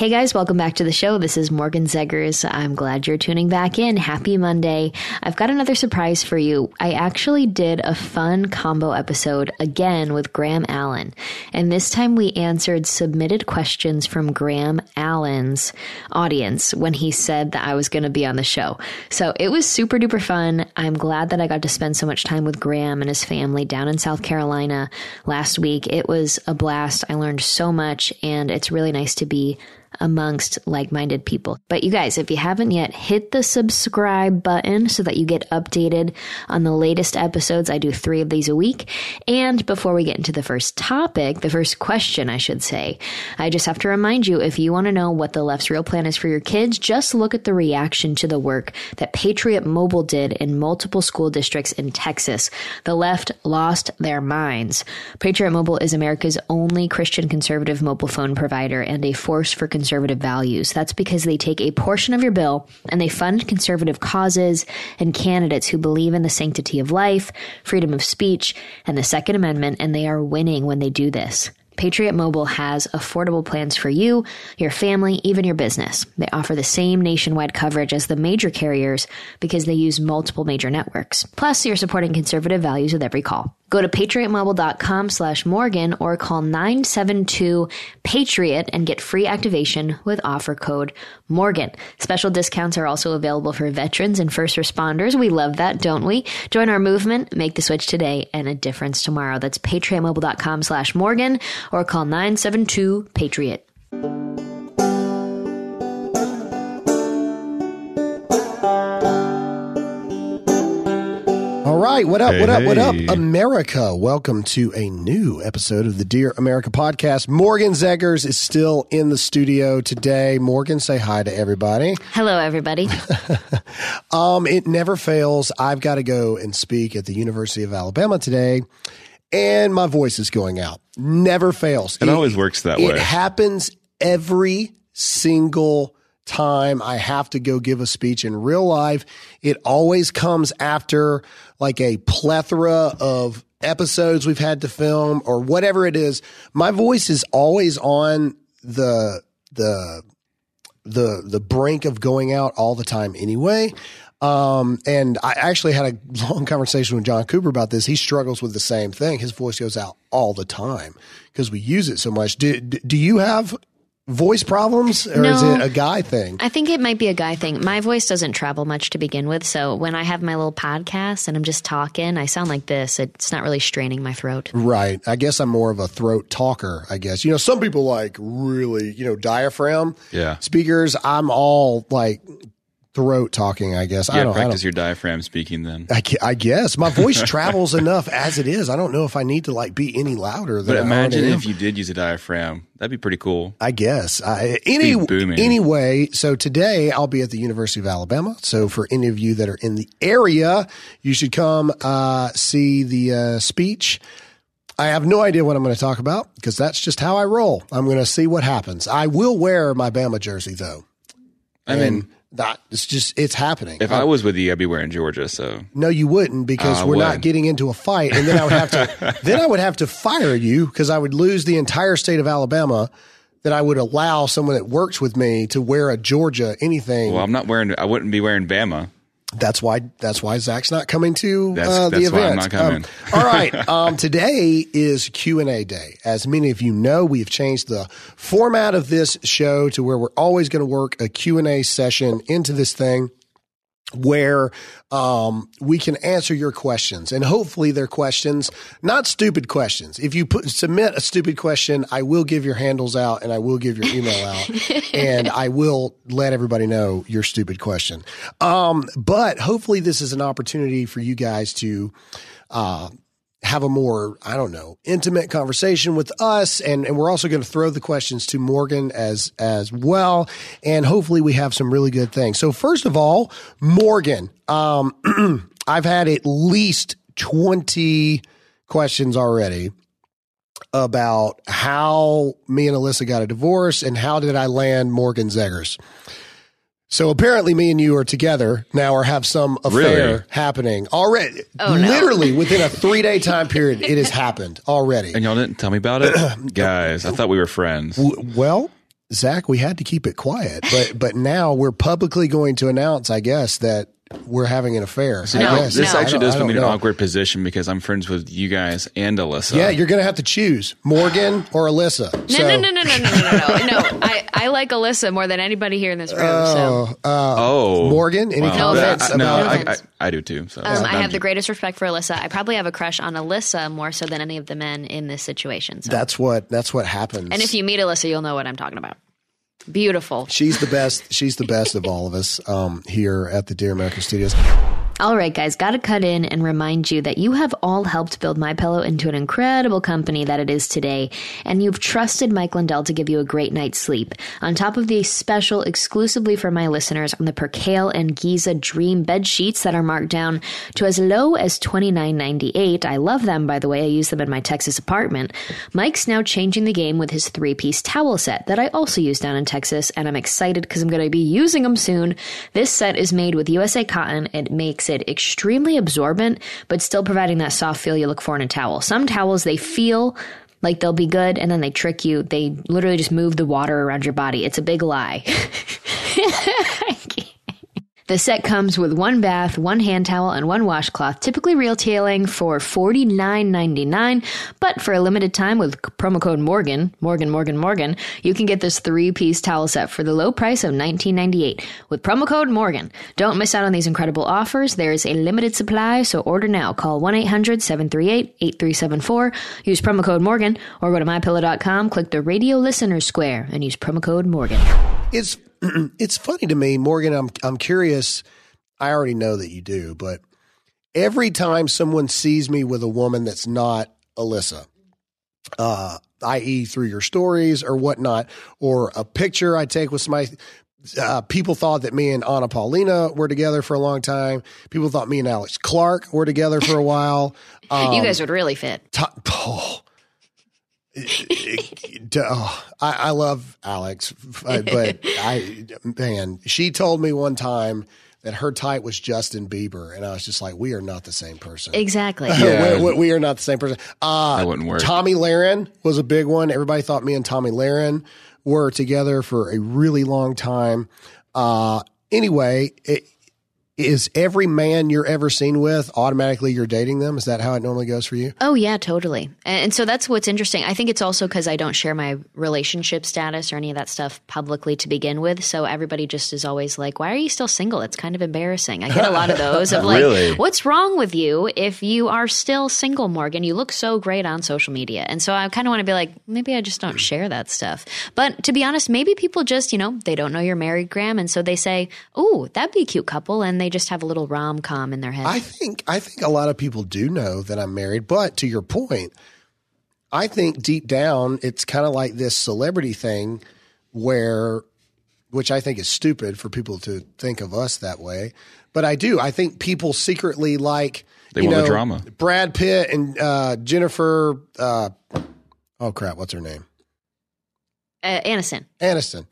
Hey guys, welcome back to the show. This is Morgan Zegers. I'm glad you're tuning back in. Happy Monday. I've got another surprise for you. I actually did a fun combo episode again with Graham Allen. And this time we answered submitted questions from Graham Allen's audience when he said that I was going to be on the show. So it was super duper fun. I'm glad that I got to spend so much time with Graham and his family down in South Carolina last week. It was a blast. I learned so much and it's really nice to be amongst like minded people. But you guys, if you haven't yet, hit the subscribe button so that you get updated on the latest episodes. I do three of these a week. And before we get into the first topic, the first question, I should say, I just have to remind you if you want to know what the left's real plan is for your kids, just look at the reaction to the work that Patriot Mobile did in multiple school districts in Texas. The left lost their minds. Patriot Mobile is America's only Christian conservative mobile phone provider and a force for conservative values. That's because they take a portion of your bill and they fund conservative causes and candidates who believe in the sanctity of life, freedom of speech, and the Second Amendment, and they are winning when they do this. Patriot Mobile has affordable plans for you, your family, even your business. They offer the same nationwide coverage as the major carriers because they use multiple major networks. Plus, you're supporting conservative values with every call. Go to patriotmobile.com slash Morgan or call 972 Patriot and get free activation with offer code Morgan. Special discounts are also available for veterans and first responders. We love that, don't we? Join our movement, make the switch today and a difference tomorrow. That's patriotmobile.com slash Morgan or call 972 Patriot. Right, what up, Hey, what up, what up. America? Welcome to a new episode of the Dear America podcast. Morgan Zegers is still in the studio today. Morgan, say hi to everybody. Hello, everybody. Um, it never fails. I've got to go and speak at the University of Alabama today, and my voice is going out. Never fails. It always works that It way. It happens every single time I have to go give a speech in real life. It always comes after like a plethora of episodes we've had to film or whatever it is. My voice is always on the the the the brink of going out all the time anyway. Um, and I actually had a long conversation with John Cooper about this. He struggles with the same thing. His voice goes out all the time because we use it so much. Do, do you have voice problems or is it a guy thing? I think it might be a guy thing. My voice doesn't travel much to begin with, so when I have my little podcast and I'm just talking, I sound like this. It's not really straining my throat. Right. I guess I'm more of a throat talker, I guess. You know, some people like really, you know, diaphragm Yeah. speakers. I'm all like throat talking, I guess. I Yeah, don't, I don't practice your diaphragm speaking then. I, I guess my voice travels enough as it is. I don't know if I need to like be any louder than But I imagine if you did use a diaphragm. That'd be pretty cool. I guess. I, any, anyway, so today I'll be at the University of Alabama. So for any of you that are in the area, you should come uh, see the uh, speech. I have no idea what I'm going to talk about because that's just how I roll. I'm going to see what happens. I will wear my Bama jersey though. I mean, that it's just it's happening. if I was with you, I'd be wearing Georgia. So No, you wouldn't because I we're not would. getting into a fight, and then I would have to then I would have to fire you because I would lose the entire state of Alabama. That I would allow someone that works with me to wear a Georgia anything. well, I'm not wearing. I wouldn't be wearing Bama. That's why that's why Zach's not coming to That's- uh, the that's why event. I'm not coming. Um, all right, um, today is Q and A day. As many of you know, we've changed the format of this show to where we're always going to work a Q and A session into this thing. Where um, we can answer your questions and hopefully they're questions not stupid questions. If you put submit a stupid question i will give your handles out and i will give your email out and i will let everybody know your stupid question. Um, but hopefully this is an opportunity for you guys to uh, have a more, I don't know, intimate conversation with us. And, and we're also going to throw the questions to Morgan as, as well. And hopefully we have some really good things. So first of all, Morgan, um, I've had at least 20 questions already about how me and Alyssa got a divorce and how did I land Morgan Zegers. So apparently, me and you are together now, or have some affair Really? happening already. Oh, no. Literally within a three day time period, it has happened already. And y'all didn't tell me about it, guys. I thought we were friends. Well, Zach, we had to keep it quiet, but but now we're publicly going to announce, I guess, that we're having an affair. So no, this no. actually does put me in an awkward position because I'm friends with you guys and Alyssa. Yeah, you're going to have to choose Morgan or Alyssa. No, so. no, no, no, no, no, no, no. no I, I like Alyssa more than anybody here in this room. Oh, so. uh, oh. Morgan, any wow. comments? That, no, about- I, I, I do too. So. Um, I have the greatest respect for Alyssa. I probably have a crush on Alyssa more so than any of the men in this situation. So. That's what that's what happens. And if you meet Alyssa, you'll know what I'm talking about. Beautiful. She's the best. She's the best of all of us um, here at the Dear America Studios. All right, guys, got to cut in and remind you that you have all helped build My Pillow into an incredible company that it is today, and you've trusted Mike Lindell to give you a great night's sleep. On top of the special, exclusively for my listeners, on the Percale and Giza Dream bed sheets that are marked down to as low as twenty nine ninety eight. I love them, by the way. I use them in my Texas apartment. Mike's now changing the game with his three piece towel set that I also use down in Texas, and I'm excited because I'm going to be using them soon. This set is made with USA cotton. It makes it extremely absorbent, but still providing that soft feel you look for in a towel. Some towels, they feel like they'll be good and then they trick you. They literally just move the water around your body. It's a big lie. The set comes with one bath, one hand towel, and one washcloth, typically retailing for $49.99. But for a limited time with promo code Morgan, Morgan, Morgan, Morgan, you can get this three piece towel set for the low price of $19.98 with promo code Morgan. Don't miss out on these incredible offers. There is a limited supply, so order now. Call 1 800 738 8374, use promo code Morgan, or go to mypillow.com, click the radio listener square, and use promo code Morgan. It's it's funny to me, Morgan. I'm I'm curious. I already know that you do, but every time someone sees me with a woman that's not Alyssa, uh, i.e., through your stories or whatnot, or a picture I take with somebody. Uh, people thought that me and Anna Paulina were together for a long time. People thought me and Alex Clark were together for a while. Um, you guys would really fit. to- oh. Oh, I, I love Alex, but I, man, she told me one time that her type was Justin Bieber, and I was just like, we are not the same person. Exactly. Yeah. we, we- we are not the same person. Uh, That wouldn't work. Tomi Lahren was a big one. Everybody thought me and Tomi Lahren were together for a really long time. Uh, anyway, it, is every man you're ever seen with automatically you're dating them? Is that how it normally goes for you? Oh yeah, totally. And, so that's what's interesting. I think it's also because I don't share my relationship status or any of that stuff publicly to begin with. So everybody just is always like, "Why are you still single?" It's kind of embarrassing. I get a lot of those of like, Really? "What's wrong with you if you are still single, Morgan? You look so great on social media." And so I kind of want to be like, maybe I just don't share that stuff. But to be honest, maybe people just you know they don't know you're married, Graham, and so they say, "Oh, that'd be a cute couple," and they just have a little rom com in their head. I think I think a lot of people do know that I'm married, but to your point, I think deep down it's kind of like this celebrity thing where which I think is stupid for people to think of us that way. But I do. I think people secretly like They you want the drama. Brad Pitt and uh, Jennifer uh, oh crap, what's her name? uh, Aniston. Aniston.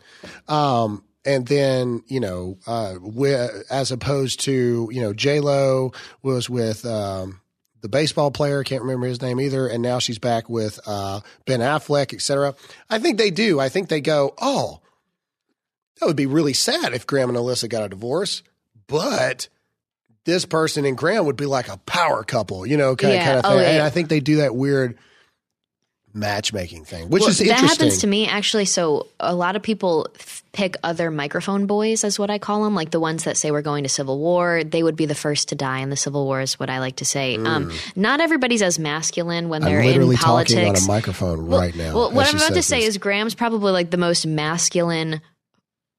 Um, and then you know, uh, wi- as opposed to you know, J Lo was with um, the baseball player, can't remember his name either, and now she's back with uh, Ben Affleck, etc. I think they do. I think they go, oh, that would be really sad if Graham and Alyssa got a divorce, but this person and Graham would be like a power couple, you know, kind, Yeah. kind of Oh, thing. yeah. And I think they do that weird matchmaking thing, which Well, is that happens to me actually. So a lot of people f- pick other microphone boys, as what I call them, like the ones that say we're going to civil war. They would be the first to die in the civil war, is what I like to say. Um, not everybody's as masculine when they're Mm. I'm literally in politics. talking on a microphone right now. Well, what I'm about to say this. is Graham's probably like the most masculine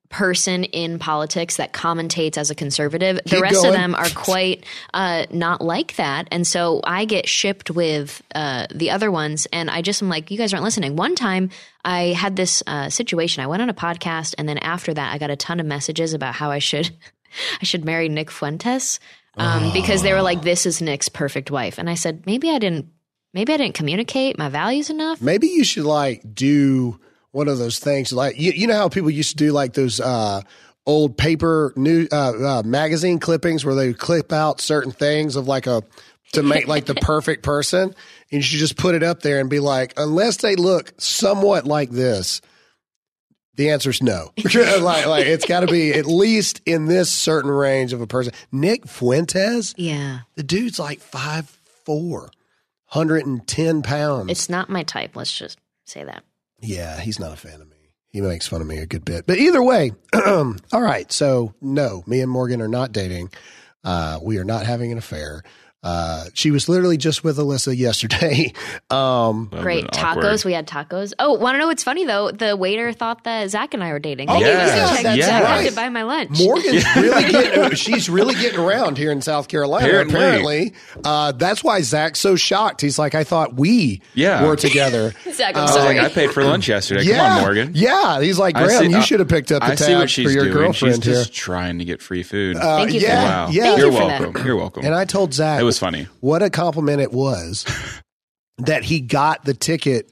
person in politics that commentates as a conservative. the rest going. of them are quite uh, not like that. And so I get shipped with uh, the other ones. And I just am like, you guys aren't listening. One time I had this uh, situation. I went on a podcast. And then after that, I got a ton of messages about how I should. I should marry Nick Fuentes um, because they were like, "This is Nick's perfect wife," and I said, "Maybe I didn't, maybe I didn't communicate my values enough." Maybe you should like do one of those things like you, you know how people used to do like those uh old paper new uh, uh magazine clippings where they would clip out certain things of like a to make like the perfect person? And you just put it up there and be like unless they look somewhat like this the answer is no. Like, like it's got to be at least in this certain range of a person. Nick fuentes? Yeah, the dude's like five four 110 pounds. It's not my type. Let's just say that. Yeah, he's not a fan of me. He makes fun of me a good bit. But either way, all right. So, no, me and Morgan are not dating. Uh, we are not having an affair. Uh, she was literally just with Alyssa yesterday. Um, Great tacos. We had tacos. Oh, want to know what's funny though? The waiter thought that Zach and I were dating. Oh, They gave us a yeah, check. that's Zach right. had to buy my lunch. Morgan's really getting, she's really getting around here in South Carolina. Apparently. Apparently, uh, that's why Zach's so shocked. He's like, I thought we Yeah. were together. Zach, I'm I was sorry. like, I paid for lunch yesterday. yeah, Come on, Morgan. Yeah, he's like, Graham, see- you uh, should have picked up the I see tab what she's for your doing. girlfriend she's here. just trying to get free food. Uh, Thank you yeah, wow. yeah. Thank You're you welcome. You're welcome. And I told Zach it was funny. what a compliment it was that he got the ticket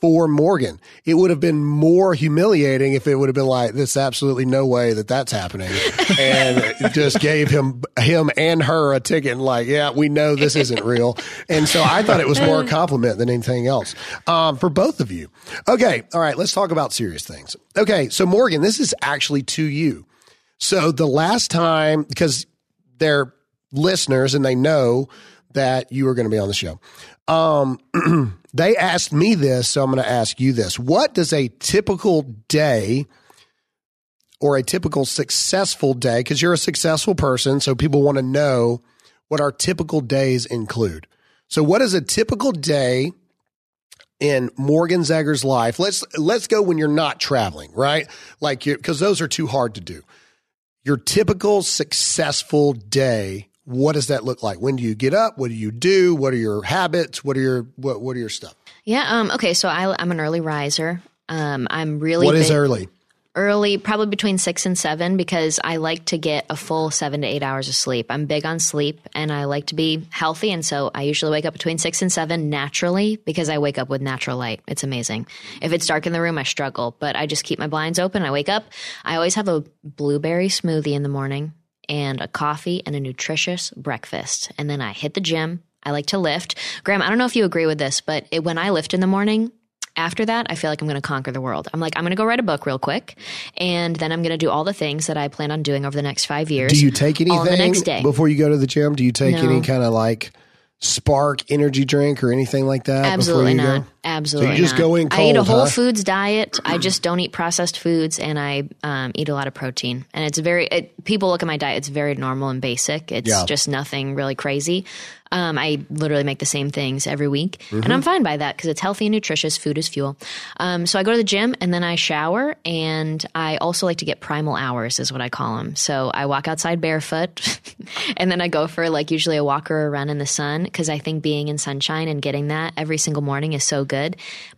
for Morgan. It would have been more humiliating if it would have been like, "There's absolutely no way that that's happening," and just gave him him and her a ticket. And like, yeah, we know this isn't real. And so I thought it was more a compliment than anything else um, for both of you. Okay, all right, let's talk about serious things. Okay, so Morgan, this is actually to you. So the last time, because they're listeners and they know that you are going to be on the show. Um, they asked me this, so I'm going to ask you this. What does a typical day or a typical successful day, because you're a successful person, so people want to know what our typical days include. So what is a typical day in Morgan Zegers' life? Let's let's go when you're not traveling, right? Like you because those are too hard to do your typical successful day what does that look like when do you get up what do you do what are your habits what are your what, what are your stuff Yeah. Um. Okay. So I, I'm an early riser. Um. I'm really what is big- early early, probably between six and seven, because I like to get a full seven to eight hours of sleep. I'm big on sleep, and I like to be healthy, and so I usually wake up between six and seven naturally because I wake up with natural light. It's amazing. If it's dark in the room, I struggle, but I just keep my blinds open. I wake up. I always have a blueberry smoothie in the morning and a coffee and a nutritious breakfast, and then I hit the gym. I like to lift. Graham, I don't know if you agree with this, but it, when I lift in the morning, after that, I feel like I'm going to conquer the world. I'm like, I'm going to go write a book real quick, and then I'm going to do all the things that I plan on doing over the next five years. do you take anything the next day? before you go to the gym do you take No. any kind of like spark energy drink or anything like that Absolutely before you not. go? Absolutely So you just not. go in I eat a cold, whole huh? foods diet. I just don't eat processed foods, and I um, eat a lot of protein. And it's very. It, people look at my diet; it's very normal and basic. It's Yeah. just nothing really crazy. Um, I literally make the same things every week, Mm-hmm. and I'm fine by that because it's healthy and nutritious. Food is fuel. Um, so I go to the gym and then I shower, and I also like to get primal hours, is what I call them. So I walk outside barefoot, and then I go for like usually a walk or a run in the sun because I think being in sunshine and getting that every single morning is so good.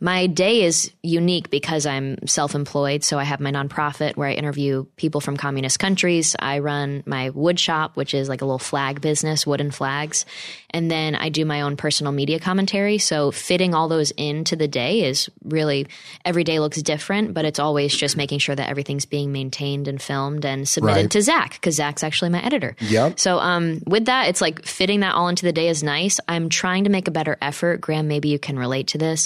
My day is unique because I'm self-employed, so I have my nonprofit where I interview people from communist countries. I run my wood shop, which is like a little flag business, wooden flags. And then I do my own personal media commentary. So fitting all those into the day is really every day looks different, but it's always just making sure that everything's being maintained and filmed and submitted Right. to Zach because Zach's actually my editor. Yep. So um, with that, it's like fitting that all into the day is nice. I'm trying to make a better effort. Graham, maybe you can relate to this.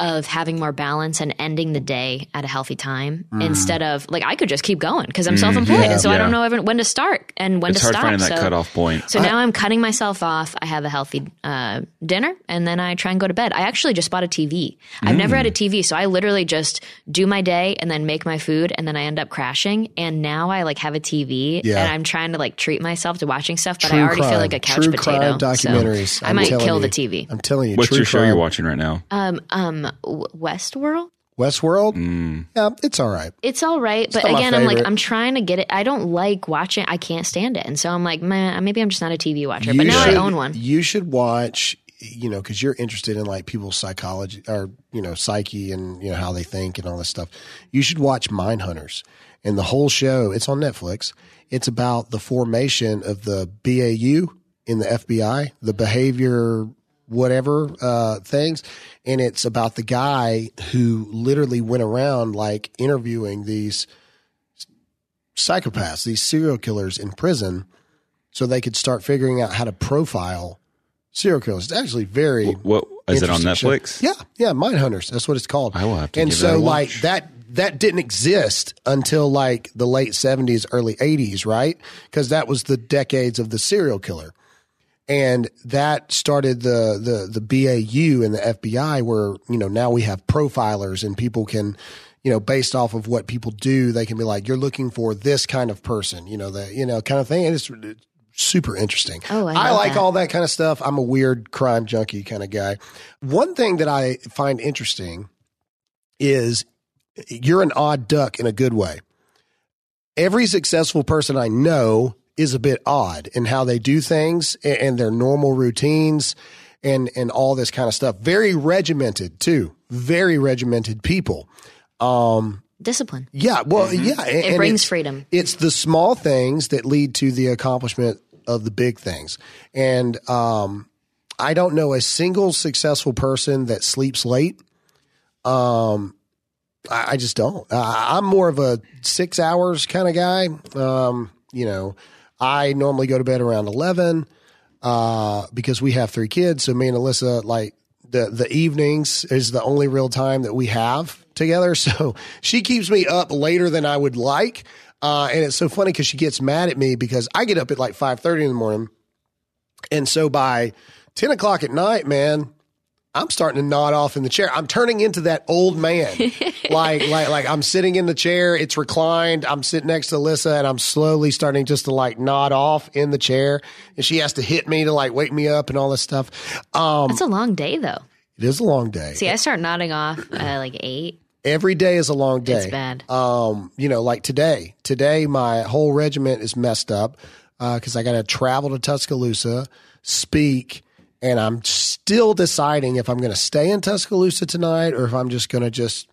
Of having more balance and ending the day at a healthy time instead of like I could just keep going because I'm self-employed Mm. yeah, and so I don't know ever, when to start and when It's to hard stop. finding that so, cutoff point. so now I'm cutting myself off. I have a healthy uh, dinner and then I try and go to bed. I actually just bought a TV. I've never had a TV, so I literally just do my day and then make my food and then I end up crashing. And now I like have a TV Yeah. and I'm trying to like treat myself to watching stuff, but True I already crime. feel like a couch True potato. crime documentaries. So I might kill you. the TV. i'm telling you What's true your show you're watching right now? Um, um, W- Westworld. Westworld. Mm. Yeah, it's all right. It's all right, but again, I'm like. I'm trying to get it. I don't like watching. I can't stand it, and so I'm like, man, maybe I'm just not a TV watcher. But now I own one. You should watch, you know, because you're interested in like people's psychology or you know psyche and you know how they think and all this stuff. You should watch Mind Hunters and the whole show. It's on Netflix. It's about the formation of the BAU in the FBI, the behavior whatever uh, things, and it's about the guy who literally went around like interviewing these psychopaths, these serial killers in prison so they could start figuring out how to profile serial killers. It's actually very What is it on interesting show. Netflix? Yeah, yeah, Mind Hunters. That's what it's called. I will have to And so that like that that didn't exist until like the late seventies, early eighties, right? Because that was the decades of the serial killer. And that started the, the the BAU and the FBI, where you know now we have profilers and people can, you know, based off of what people do, they can be like, you're looking for this kind of person, you know, the you know kind of thing. And it's super interesting. Oh, I love like that. all that kind of stuff. I'm a weird crime junkie kind of guy. One thing that I find interesting is you're an odd duck in a good way. Every successful person I know is a bit odd in how they do things and their normal routines and and all this kind of stuff. Very regimented too. Very regimented people. Discipline. Yeah, well, yeah, and- It brings it's- freedom. It's the small things that lead to the accomplishment of the big things, and um, I don't know a single successful person that sleeps late. Um, I, I just don't. I, I'm more of a six hours kind of guy. Um, you know, I normally go to bed around eleven uh, because we have three kids. So me and Alyssa, like the the evenings is the only real time that we have together. So she keeps me up later than I would like, uh, and it's so funny because she gets mad at me because I get up at like five thirty in the morning, and so by ten o'clock at night, man. I'm starting to nod off in the chair. I'm turning into that old man. like, like, like I'm sitting in the chair. It's reclined. I'm sitting next to Alyssa and I'm slowly starting just to like nod off in the chair. And she has to hit me to like wake me up and all this stuff. Um, That's a long day, though. it is a long day. See, I start nodding off at like eight. Every day is a long day. It's bad. Um, you know, like today. Today, my whole regiment is messed up because I got to travel to Tuscaloosa, speak, and I'm still deciding if I'm going to stay in Tuscaloosa tonight or if I'm just going to just,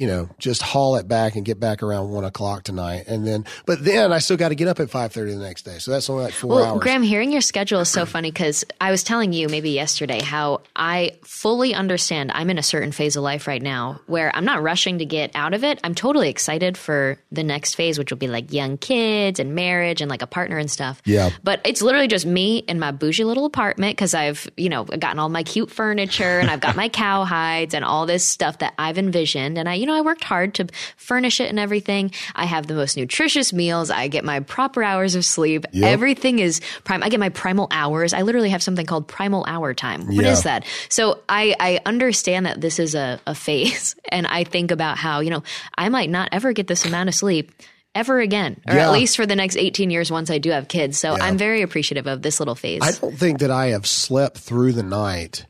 you know, just haul it back and get back around one o'clock tonight. And then, but then I still got to get up at five thirty the next day, so that's only like four Well, hours. Graham, hearing your schedule is so funny because I was telling you maybe yesterday how I fully understand I'm in a certain phase of life right now where I'm not rushing to get out of it. I'm totally excited for the next phase, which will be like young kids and marriage and like a partner and stuff. Yeah. But it's literally just me in my bougie little apartment because I've, you know, gotten all my cute furniture and I've got my cow hides and all this stuff that I've envisioned. And I, you know, I worked hard to furnish it and everything. I have the most nutritious meals. I get my proper hours of sleep. Everything is prime. I get my primal hours. I literally have something called primal hour time. What is Yeah. that? So I, I understand that this is a, a phase. And I think about how, you know, I might not ever get this amount of sleep ever again, or Yeah. at least for the next 18 years once I do have kids. So I'm very appreciative of this little phase. I don't think that I have slept through the night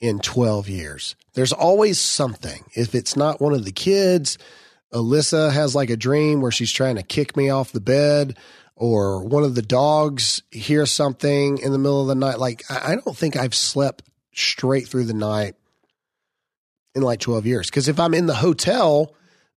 in 12 years. There's always something. If it's not one of the kids, Alyssa has like a dream where she's trying to kick me off the bed, or one of the dogs hears something in the middle of the night. Like, I don't think I've slept straight through the night in like 12 years. Because if I'm in the hotel,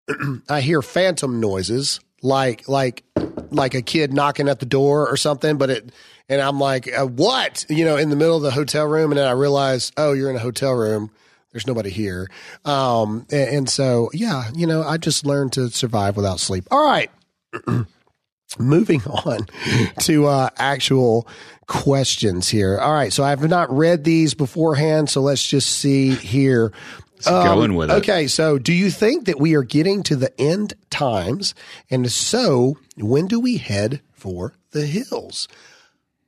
I hear phantom noises like like like a kid knocking at the door or something but it and I'm like uh, what? You know in the middle of the hotel room and then I realize oh you're in a hotel room. There's nobody here. Um and, and so yeah you know I just learned to survive without sleep. All right. Moving on to uh, actual questions here. All right. So I've not read these beforehand so let's just see here. Going with it. Um, Okay, so do you think that we are getting to the end times? And so, when do we head for the hills?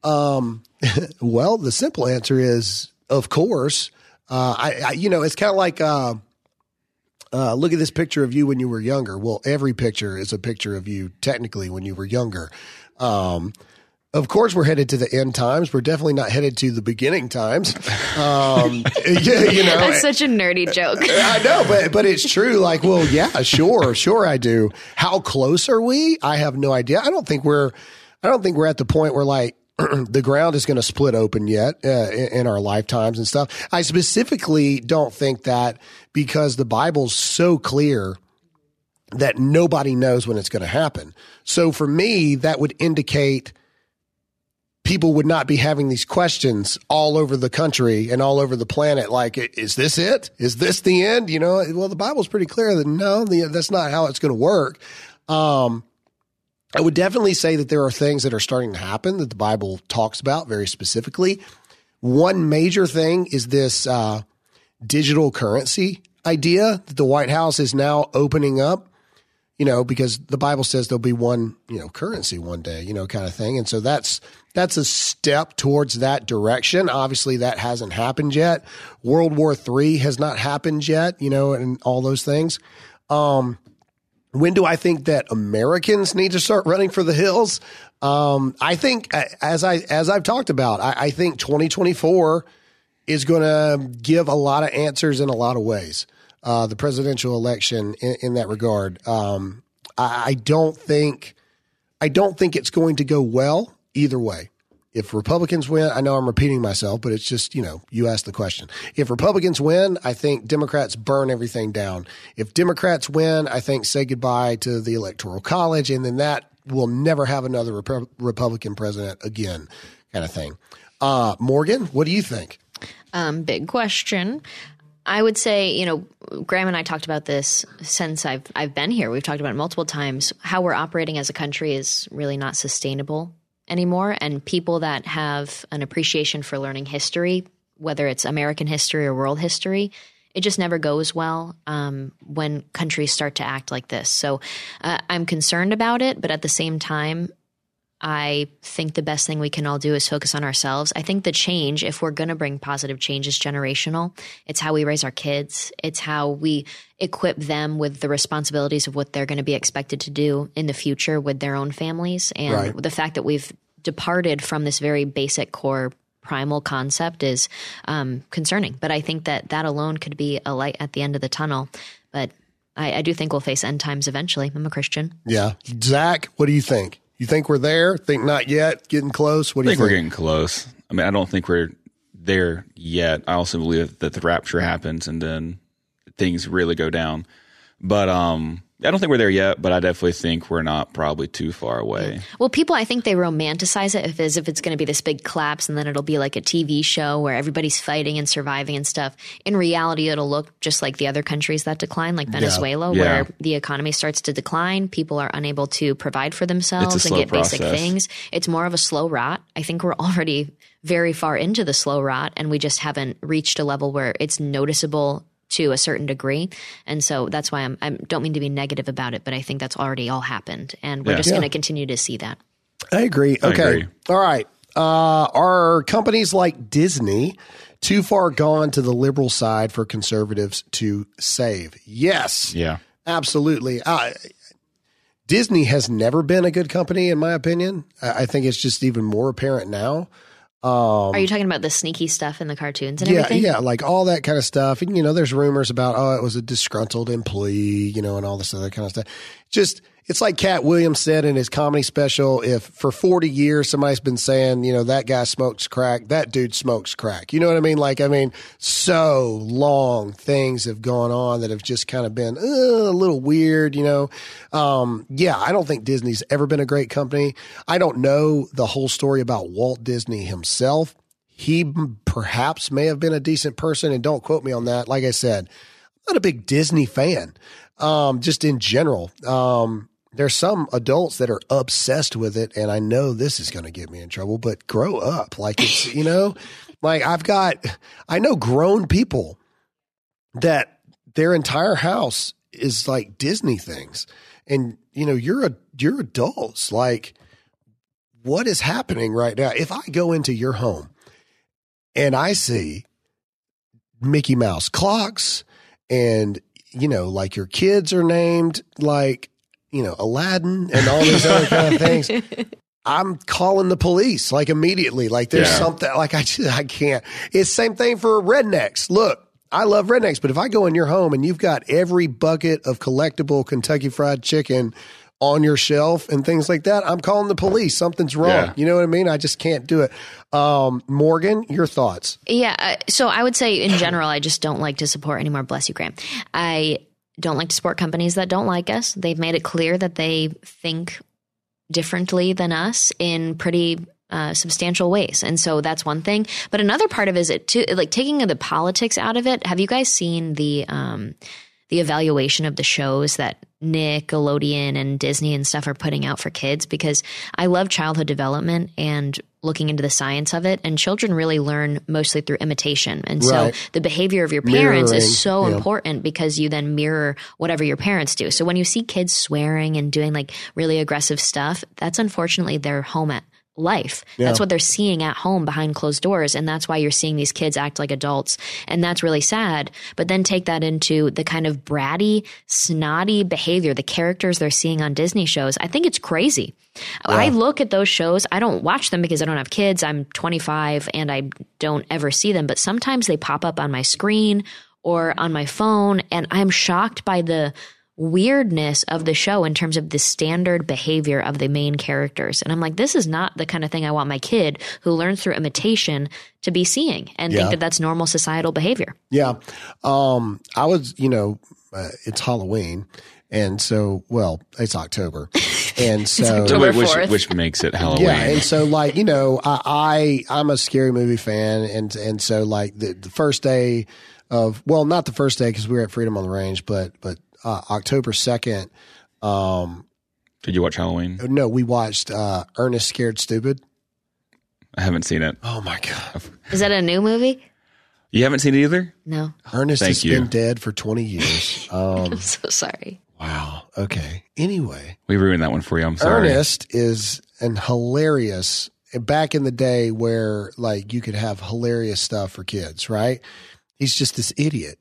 Um, well, the simple answer is, of course. Uh, I, I, you know, it's kind of like, uh, uh, look at this picture of you when you were younger. Well, every picture is a picture of you technically when you were younger. Um, of course, we're headed to the end times. We're definitely not headed to the beginning times. Um, you, you know, That's such a nerdy joke. I know, but but it's true. Like, well, yeah, sure, sure, I do. How close are we? I have no idea. I don't think we're. I don't think we're at the point where like the ground is going to split open yet uh, in, in our lifetimes and stuff. I specifically don't think that because the Bible's so clear that nobody knows when it's going to happen. So for me, that would indicate people would not be having these questions all over the country and all over the planet. Like, is this it? Is this the end? You know, well, the Bible's pretty clear that no, the, that's not how it's going to work. Um, I would definitely say that there are things that are starting to happen that the Bible talks about very specifically. One major thing is this uh, digital currency idea that the White House is now opening up you know, because the Bible says there'll be one, you know, currency one day, you know, kind of thing. And so that's that's a step towards that direction. Obviously, that hasn't happened yet. World War III has not happened yet, you know, and all those things. Um, when do I think that Americans need to start running for the hills? Um, I think, as I as I've talked about, I, I think 2024 is going to give a lot of answers in a lot of ways uh, the presidential election in, in that regard. Um, I, I, don't think I don't think it's going to go well either way. If Republicans win, I know I'm repeating myself, but it's just, you know, you asked the question. If Republicans win, I think Democrats burn everything down. If Democrats win, I think say goodbye to the Electoral College, and then that will never have another Rep- Republican president again, kind of thing. Uh, Morgan, what do you think? Um, big question. I would say, you know, Graham and I talked about this since I've I've been here. We've talked about it multiple times. How we're operating as a country is really not sustainable anymore, and people that have an appreciation for learning history, whether it's American history or world history, it just never goes well um, when countries start to act like this. So uh, I'm concerned about it, but at the same time, I think the best thing we can all do is focus on ourselves. I think the change, if we're going to bring positive change, is generational. It's how we raise our kids, it's how we equip them with the responsibilities of what they're going to be expected to do in the future with their own families. And right. the fact that we've departed from this very basic core primal concept is um, concerning. But I think that that alone could be a light at the end of the tunnel. But I, I do think we'll face end times eventually. I'm a Christian. Yeah. Zach, what do you think? You think we're there? Think not yet? Getting close? What do I you think? We're getting close. I mean, I don't think we're there yet. I also believe that the rapture happens and then things really go down. But um, I don't think we're there yet, but I definitely think we're not probably too far away. Well, people, I think they romanticize it as if it's going to be this big collapse and then it'll be like a TV show where everybody's fighting and surviving and stuff. In reality, it'll look just like the other countries that decline, like Venezuela, yeah. where yeah. the economy starts to decline. People are unable to provide for themselves and get process. basic things. It's more of a slow rot. I think we're already very far into the slow rot and we just haven't reached a level where it's noticeable to a certain degree. And so that's why I'm, I don't mean to be negative about it, but I think that's already all happened. And we're Yeah. just Yeah. going to continue to see that. I agree. Okay. agree. All right. Uh, are companies like Disney too far gone to the liberal side for conservatives to save? Yes. Yeah. Absolutely. Uh, Disney has never been a good company, in my opinion. I I think it's just even more apparent now. Are you talking about the sneaky stuff in the cartoons and Um, yeah, everything? yeah, like all that kind of stuff. And you know, there's rumors about oh, it was a disgruntled employee, you know, and all this other kind of stuff. Just it's like Katt Williams said in his comedy special. If for 40 years somebody's been saying, you know, that guy smokes crack, that dude smokes crack. You know what I mean? Like, I mean, so long things have gone on that have just kind of been uh, a little weird. You know, um, yeah, I don't think Disney's ever been a great company. I don't know the whole story about Walt Disney himself he perhaps may have been a decent person and don't quote me on that like i said i'm not a big disney fan um, just in general um, there's some adults that are obsessed with it and i know this is going to get me in trouble but grow up. Like it's you know like i've got i know grown people that their entire house is like disney things. And you know you're a you're adults. Like what is happening right now? If i go into your home and I see Mickey Mouse clocks and you know like your kids are named like you know Aladdin and all these other kind of things I'm calling the police like immediately. Like there's Yeah. something like I just I can't. It's same thing for rednecks. Look, I love rednecks, but if I go in your home and you've got every bucket of collectible Kentucky Fried Chicken on your shelf and things like that, I'm calling the police. Something's wrong. Yeah. You know what I mean? I just can't do it. Um, Morgan, your thoughts? Yeah. uh, So I would say in general, I just don't like to support anymore. Bless you, Graham. I don't like to support companies that don't like us. They've made it clear that they think differently than us in pretty uh, substantial ways. And so that's one thing. But another part of it is it too, like taking the politics out of it. Have you guys seen the, um, the evaluation of the shows that Nickelodeon and Disney and stuff are putting out for kids because I love childhood development and looking into the science of it. And children really learn mostly through imitation. And Right. so the behavior of your parents Mirroring, is so yeah. important because you then mirror whatever your parents do. So when you see kids swearing and doing like really aggressive stuff, that's unfortunately their home life. That's what they're seeing at home behind closed doors. And that's why you're seeing these kids act like adults. And that's really sad. But then take that into the kind of bratty, snotty behavior, the characters they're seeing on Disney shows. I think it's crazy. I look at those shows. I don't watch them because I don't have kids. I'm 25 and I don't ever see them, but sometimes they pop up on my screen or on my phone. And I'm shocked by the weirdness of the show in terms of the standard behavior of the main characters. And I'm like, this is not the kind of thing I want my kid who learns through imitation to be seeing and Yeah. think that that's normal societal behavior. Yeah. Um, I was, you know, uh, it's Halloween. And so, well, it's October. And so, October. which, which makes it Halloween. Yeah, and so like you know, I, I I'm a scary movie fan, and and so like the, the first day of well, not the first day because we were at Freedom on the Range, but but uh, October second. Um, Did you watch Halloween? no, we watched uh, Ernest Scared Stupid. I haven't seen it. Oh my god, Is that a new movie? You haven't seen it either? No. Ernest Thank has you. been dead for twenty years. Um, I'm so sorry. wow. Okay. Anyway, We ruined that one for you. I'm sorry. Ernest is an hilarious back in the day where like you could have hilarious stuff for kids, right? He's just this idiot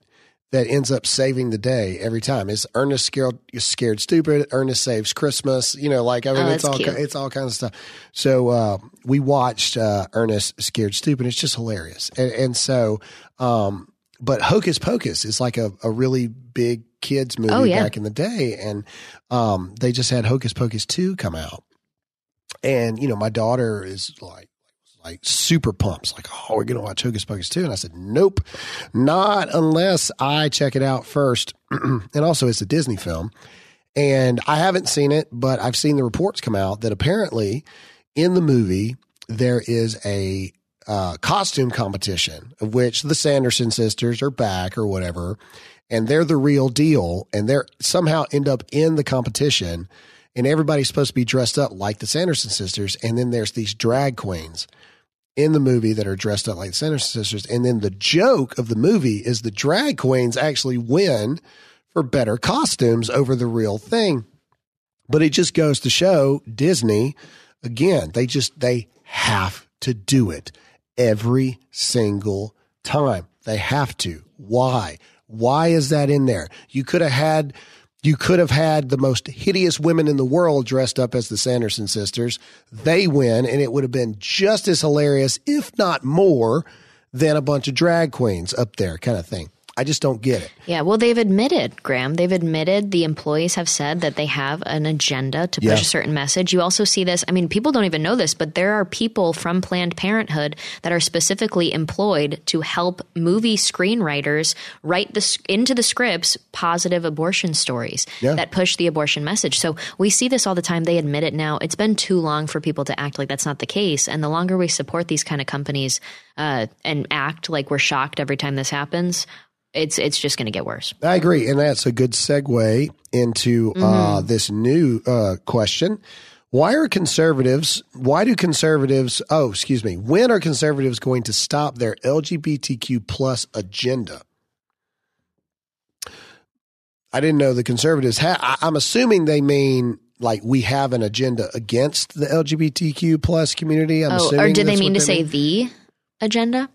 that ends up saving the day every time. It's Ernest scared scared stupid, Ernest saves Christmas, you know, like I mean Oh, it's all cute. it's all kinds of stuff. So uh we watched uh Ernest scared stupid. It's just hilarious. And and so um but Hocus Pocus is like a, a really big kids movie Oh, yeah. back in the day and um they just had Hocus Pocus 2 come out. And you know, my daughter is like like super pumped, like, oh, we're gonna watch Hocus Pocus 2. And I said, Nope, not unless I check it out first. and also it's a Disney film. And I haven't seen it, but I've seen the reports come out that apparently in the movie there is a uh, costume competition of which the Sanderson sisters are back or whatever, and they're the real deal, and they're somehow end up in the competition, and everybody's supposed to be dressed up like the Sanderson sisters, and then there's these drag queens in the movie that are dressed up like Sanderson sisters, and then the joke of the movie is the drag queens actually win for better costumes over the real thing. But it just goes to show Disney again, they just they have to do it every single time. They have to. Why? Why is that in there? You could have had you could have had the most hideous women in the world dressed up as the Sanderson sisters. They win, and it would have been just as hilarious, if not more, than a bunch of drag queens up there, kind of thing. I just don't get it. Yeah, well, they've admitted, Graham, they've admitted the employees have said that they have an agenda to push Yeah. a certain message. You also see this, I mean, people don't even know this, but there are people from Planned Parenthood that are specifically employed to help movie screenwriters write the, into the scripts positive abortion stories Yeah. that push the abortion message. So we see this all the time. They admit it now. It's been too long for people to act like that's not the case. And the longer we support these kind of companies uh, and act like we're shocked every time this happens, it's it's just going to get worse. I agree, and that's a good segue into uh, this new uh, question. Why are conservatives? Why do conservatives? Oh, excuse me. When are conservatives going to stop their LGBTQ plus agenda? I didn't know the conservatives. Ha- I- I'm assuming they mean like we have an agenda against the LGBTQ plus community. I'm Oh, assuming or did they mean to say the agenda?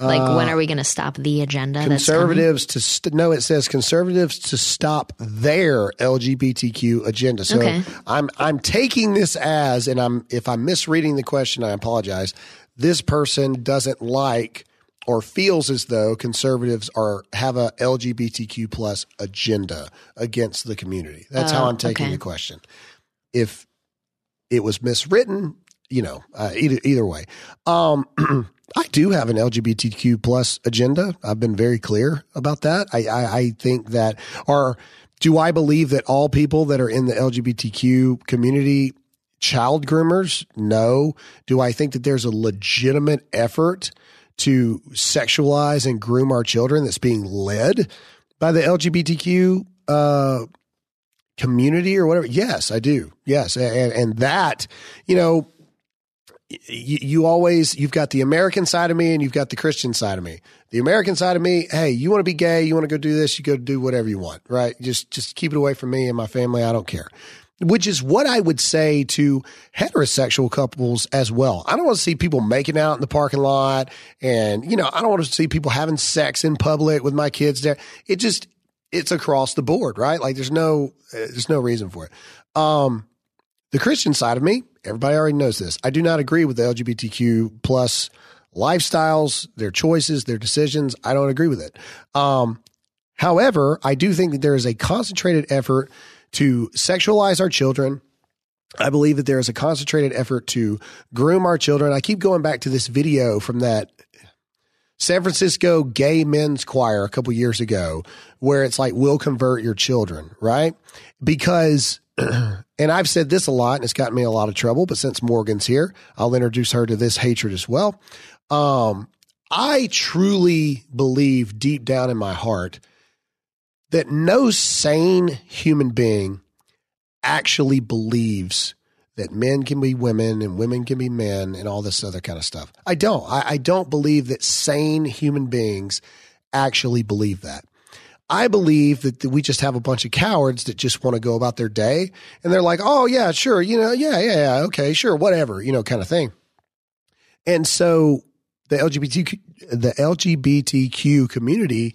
Like, when are we going to stop the agenda? conservatives to st- no it says conservatives to stop their lgbtq agenda so Okay. i'm i'm taking this as and i'm if i'm misreading the question i apologize this person doesn't like or feels as though conservatives are have a lgbtq plus agenda against the community that's how Oh, i'm taking okay. the question if it was miswritten you know uh, either either way um I do have an LGBTQ plus agenda. I've been very clear about that. I, I, I think that, or do I believe that all people that are in the LGBTQ community child groomers? No. Do I think that there's a legitimate effort to sexualize and groom our children that's being led by the LGBTQ uh, community or whatever? Yes, I do. Yes, and and that you know you, always you've got the American side of me and you've got the Christian side of me. The American side of me, hey, you want to be gay, you want to go do this, you go do whatever you want, right? Just just keep it away from me and my family. I don't care. Which is what I would say to heterosexual couples as well. I don't want to see people making out in the parking lot, and you know, I don't want to see people having sex in public with my kids there. It just it's across the board, right? Like there's no uh, there's no reason for it. Um, the Christian side of me, everybody already knows this. I do not agree with the LGBTQ plus lifestyles, their choices, their decisions. I don't agree with it. Um, however, I do think that there is a concentrated effort to sexualize our children. I believe that there is a concentrated effort to groom our children. I keep going back to this video from that San Francisco gay men's choir a couple years ago where it's like, we'll convert your children, right? Because, and I've said this a lot and it's gotten me a lot of trouble, but since Morgan's here, I'll introduce her to this hatred as well. Um, I truly believe deep down in my heart that no sane human being actually believes that men can be women and women can be men and all this other kind of stuff. I don't. I, I don't believe that sane human beings actually believe that. I believe that we just have a bunch of cowards that just want to go about their day and they're like, oh, yeah, sure, you know, yeah, yeah, yeah, okay, sure, whatever, you know, kind of thing. And so the LGBTQ, the LGBTQ community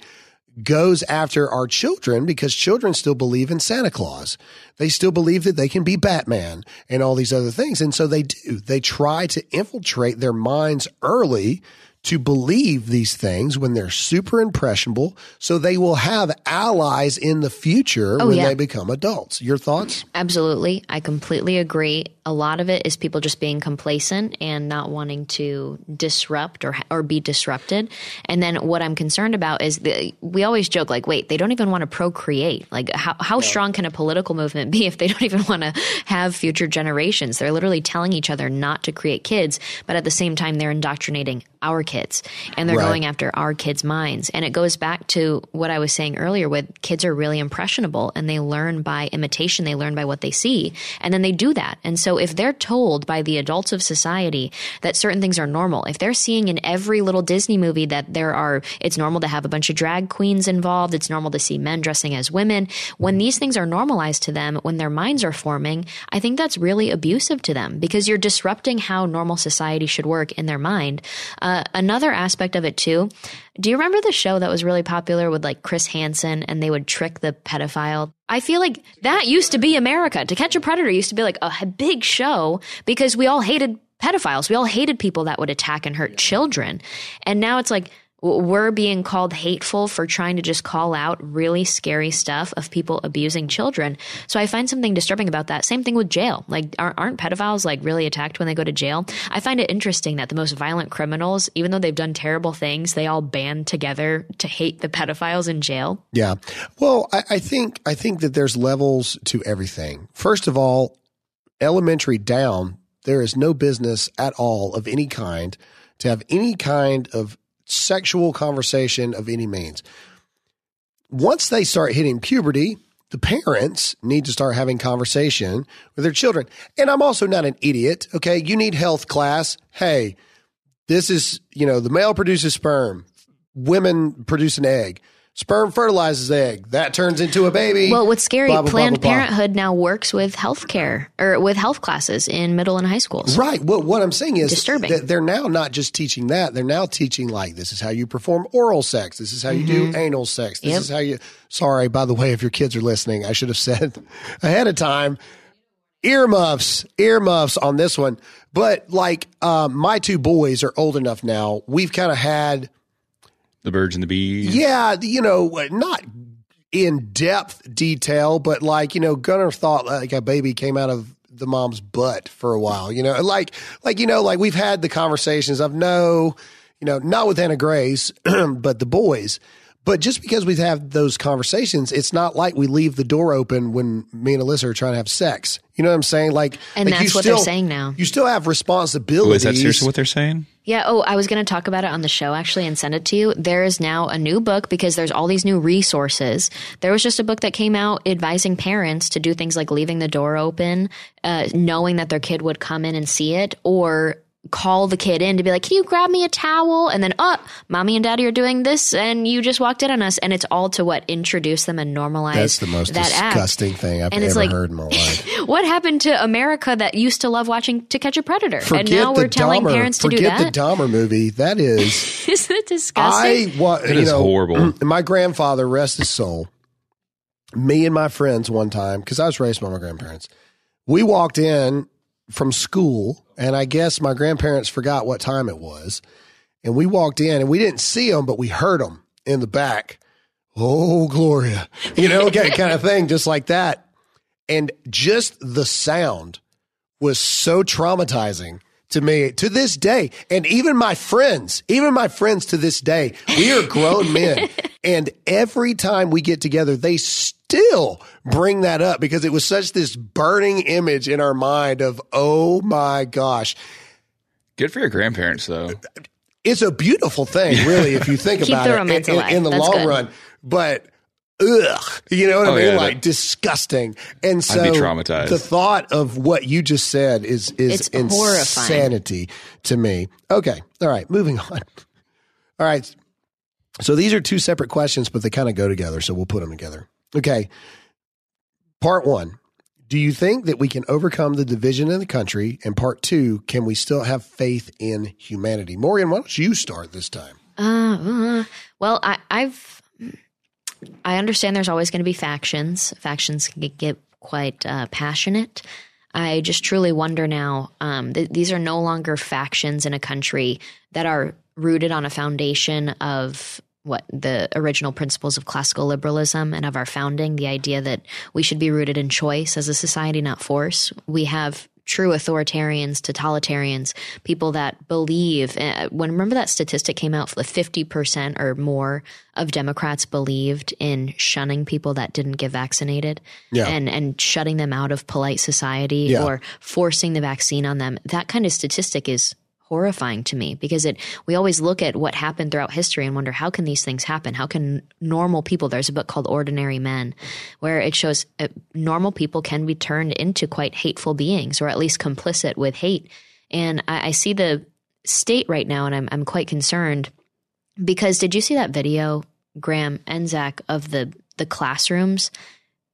goes after our children because children still believe in Santa Claus. They still believe that they can be Batman and all these other things. And so they do. They try to infiltrate their minds early to believe these things when they're super impressionable so they will have allies in the future oh, when yeah. they become adults. Your thoughts? Absolutely. I completely agree. A lot of it is people just being complacent and not wanting to disrupt or or be disrupted. And then what I'm concerned about is the, we always joke like, wait, they don't even want to procreate. Like how how strong can a political movement be if they don't even want to have future generations? They're literally telling each other not to create kids, but at the same time they're indoctrinating our kids and they're Right. going after our kids' minds. And it goes back to what I was saying earlier with kids are really impressionable and they learn by imitation, they learn by what they see, and then they do that. And so if they're told by the adults of society that certain things are normal, if they're seeing in every little Disney movie that there are it's normal to have a bunch of drag queens involved, it's normal to see men dressing as women, when these things are normalized to them, when their minds are forming, I think that's really abusive to them because you're disrupting how normal society should work in their mind. Uh, another aspect of it too. Do you remember the show that was really popular with like Chris Hansen and they would trick the pedophile? I feel like that used to be America. To Catch a Predator used to be like a big show because we all hated pedophiles. We all hated people that would attack and hurt children. And now it's like we're being called hateful for trying to just call out really scary stuff of people abusing children. So I find something disturbing about that. Same thing with jail. Like, aren't pedophiles like really attacked when they go to jail? I find it interesting that the most violent criminals, even though they've done terrible things, they all band together to hate the pedophiles in jail. Yeah. Well, I, I think I think that there's levels to everything. First of all, elementary down, there is no business at all of any kind to have any kind of sexual conversation of any means. Once they start hitting puberty, the parents need to start having conversation with their children. And I'm also not an idiot. Okay. You need health class. Hey, this is, you know, the male produces sperm, women produce an egg. Sperm fertilizes egg. That turns into a baby. Well, what's scary, Blah, blah, Planned blah. Parenthood now works with healthcare or with health classes in middle and high schools. Right. What what I'm saying is Disturbing. that they're now not just teaching that. They're now teaching like this is how you perform oral sex. This is how you do anal sex. This Mm-hmm. Yep. is how you Sorry, by the way, if your kids are listening, I should have said ahead of time earmuffs, earmuffs on this one. But like um, my two boys are old enough now. We've kind of had The birds and the bees. yeah, you know, not in depth detail, but like, you know, Gunnar thought like a baby came out of the mom's butt for a while, you know, like, like, you know, like we've had the conversations of no, you know, not with Anna Grace, but the boys. But just because we've had those conversations, it's not like we leave the door open when me and Alyssa are trying to have sex. You know what I'm saying? Like, And like you that's what they're saying now. You still have Oh, responsibilities. is that seriously what they're saying? Yeah. Oh, I was going to talk about it on the show actually and send it to you. There is now a new book because there's all these new resources. There was just a book that came out advising parents to do things like leaving the door open, uh, knowing that their kid would come in and see it, or call the kid in to be like, "Can you grab me a towel?" And then, "Oh, mommy and daddy are doing this, and you just walked in on us." And it's all to what introduce them and normalize. That's the most that act. disgusting thing I've And it's ever like- heard in my life. What happened to America that used to love watching To Catch a Predator, Forget and now we're telling Dahmer, parents to do that? forget that? the Dahmer movie. That is. Isn't it disgusting? I wa- It you is know, horrible. My grandfather, rest his soul, me and my friends one time because I was raised by my grandparents. We walked in from school, and I guess my grandparents forgot what time it was, and we walked in and we didn't see them, but we heard them in the back. Oh, Gloria, you know, okay, kind of thing, just like that, and just the sound was so traumatizing to me to this day. And even my friends, even my friends to this day, we are grown men. And every time we get together, they still bring that up because it was such this burning image in our mind of, oh my gosh. Good for your grandparents, though. It's a beautiful thing, really, if you think Keep about it in, in- in the That's long good. run. But ugh, you know what I Oh, mean? yeah, like that- disgusting. And so I'd be traumatized. the thought of what you just said is is It's horrifying. insanity to me. Okay, all right, moving on. All right, so these are two separate questions, but they kind of go together, so we'll put them together. Okay, part one. Do you think that we can overcome the division in the country? And part two, can we still have faith in humanity? Morgan, why don't you start this time? Uh, well, I, I've I understand there's always going to be factions. Factions can get, get quite uh, passionate. I just truly wonder now. Um, th- these are no longer factions in a country that are rooted on a foundation of what the original principles of classical liberalism and of our founding. The idea that we should be rooted in choice as a society, not force. We have true authoritarians, totalitarians, people that believe. Uh, when remember that statistic came out, the fifty percent or more of Democrats believed in shunning people that didn't get vaccinated, Yeah. and and shutting them out of polite society Yeah. or forcing the vaccine on them. That kind of statistic is horrifying to me because it we always look at what happened throughout history and wonder how can these things happen? How can normal people there's a book called ordinary men where it shows uh, normal people can be turned into quite hateful beings or at least complicit with hate. And I, I see the state right now and I'm, I'm quite concerned because did you see that video graham and zach of the the classrooms?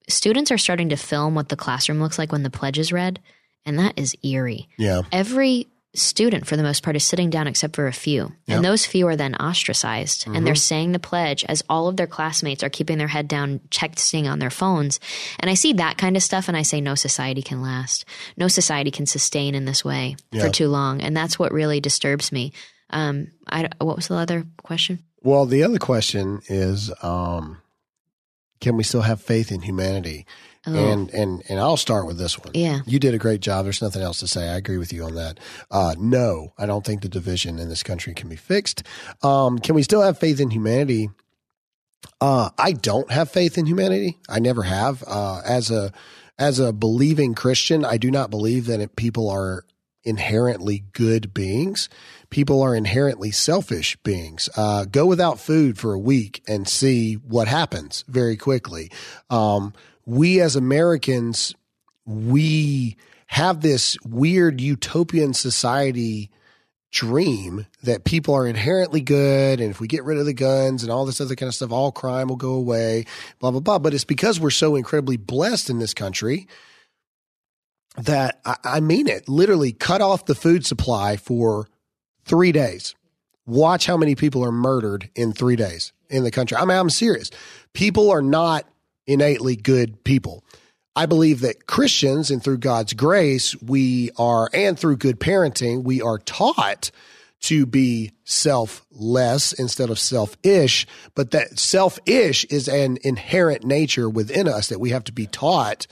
Students are starting to film what the classroom looks like when the pledge is read and that is eerie. Yeah. every student for the most part is sitting down except for a few. And those few are then ostracized and they're saying the pledge as all of their classmates are keeping their head down texting on their phones. And i see that kind of stuff and i say no society can last. No society can sustain in this way for too long. And that's what really disturbs me. Um i what was the other question? Well, the other question is, um, can we still have faith in humanity? And and and I'll start with this one. Yeah. you did a great job. There's nothing else to say. I agree with you on that. Uh, no, I don't think the division in this country can be fixed. Um, can we still have faith in humanity? Uh, I don't have faith in humanity. I never have. Uh, as a as a believing Christian, I do not believe that it, people are inherently good beings. People are inherently selfish beings. Uh, go without food for a week and see what happens very quickly. Um, we as Americans, we have this weird utopian society dream that people are inherently good. And if we get rid of the guns and all this other kind of stuff, all crime will go away, blah, blah, blah. But it's because we're so incredibly blessed in this country that I, I mean it literally cut off the food supply for three days. Watch how many people are murdered in three days in the country. I mean, I'm serious. People are not innately good people. I believe that Christians and through God's grace, we are, and through good parenting, we are taught to be selfless instead of selfish. But that selfish is an inherent nature within us that we have to be taught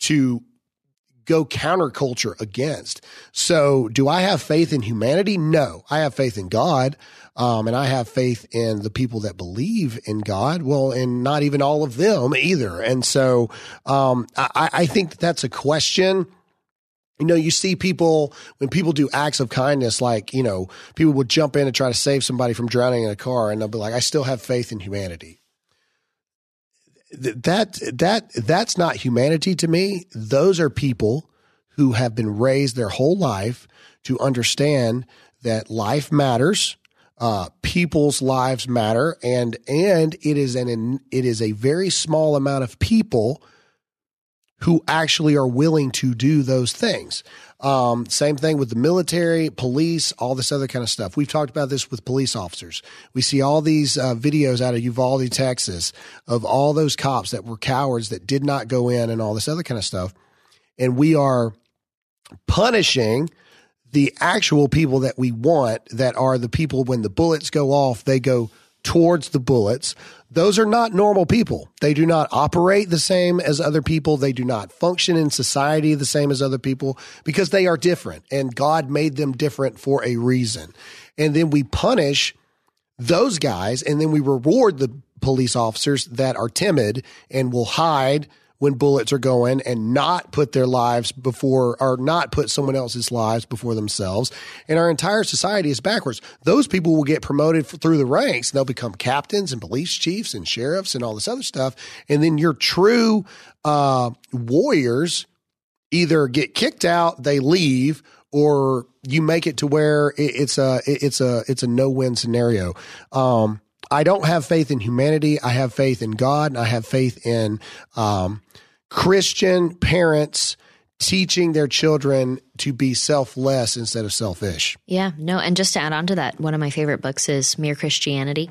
to go counterculture against. So, do I have faith in humanity? No, I have faith in God. Um, and I have faith in the people that believe in God. Well, and not even all of them either. And so, um, I, I think that that's a question you know, you see people when people do acts of kindness, like, you know, people will jump in and try to save somebody from drowning in a car and they'll be like, I still have faith in humanity. That, that, that's not humanity to me. Those are people who have been raised their whole life to understand that life matters uh, people's lives matter, and and it is an it is a very small amount of people who actually are willing to do those things. Um, same thing with the military, police, all this other kind of stuff. We've talked about this with police officers. We see all these uh, videos out of Uvalde, Texas, of all those cops that were cowards that did not go in and all this other kind of stuff. And we are punishing the actual people that we want that are the people when the bullets go off, they go towards the bullets. Those are not normal people. They do not operate the same as other people. They do not function in society the same as other people because they are different and God made them different for a reason. And then we punish those guys and then we reward the police officers that are timid and will hide when bullets are going and not put their lives before or not put someone else's lives before themselves. And our entire society is backwards. Those people will get promoted through the ranks. They'll become captains and police chiefs and sheriffs and all this other stuff. And then your true uh, warriors either get kicked out, they leave, or you make it to where it's a it's a it's a no win scenario. Um, I don't have faith in humanity. I have faith in God. And I have faith in um, Christian parents teaching their children to be selfless instead of selfish. Yeah, no. And just to add on to that, one of my favorite books is Mere Christianity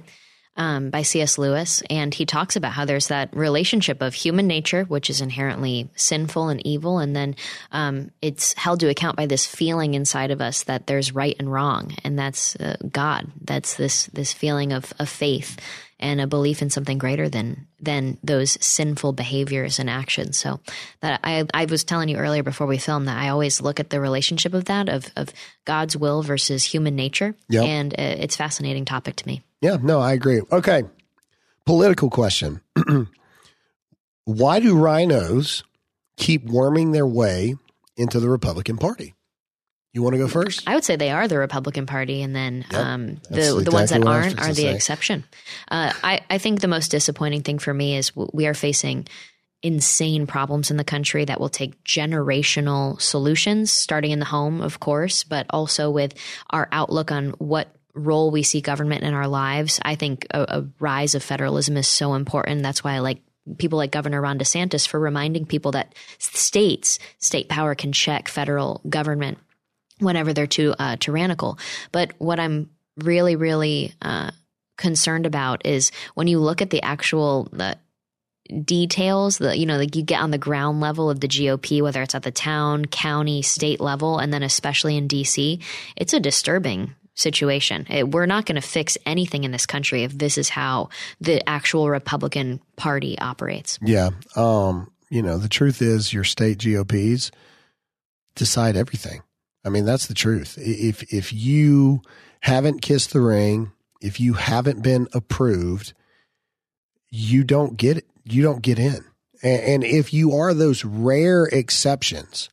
um, by C.S. Lewis, and he talks about how there's that relationship of human nature, which is inherently sinful and evil, and then um, it's held to account by this feeling inside of us that there's right and wrong, and that's uh, God. That's this this feeling of of faith and a belief in something greater than than those sinful behaviors and actions. So that I I was telling you earlier before we filmed that I always look at the relationship of that of of God's will versus human nature, yep. and uh, it's fascinating topic to me. Yeah, no, I agree. Okay. Political question. Why do RINOs keep worming their way into the Republican Party? You want to go first? I would say they are the Republican Party, and then yep. um, the the ones that aren't are the say. exception. Uh, I I think the most disappointing thing for me is we are facing insane problems in the country that will take generational solutions, starting in the home, of course, but also with our outlook on what role we see government in our lives. I think a, a rise of federalism is so important. That's why I like people like Governor Ron DeSantis for reminding people that states, state power can check federal government whenever they're too uh, tyrannical. But what I'm really, really uh, concerned about is when you look at the actual details that you know like you get on the ground level of the GOP whether it's at the town county state level and then especially in DC it's a disturbing situation. It, we're not going to fix anything in this country if this is how the actual Republican Party operates. Yeah. Um, you know, the truth is your state GOPs decide everything. I mean, that's the truth. If if you haven't kissed the ring, if you haven't been approved, you don't get it. you don't get in. And, and if you are those rare exceptions,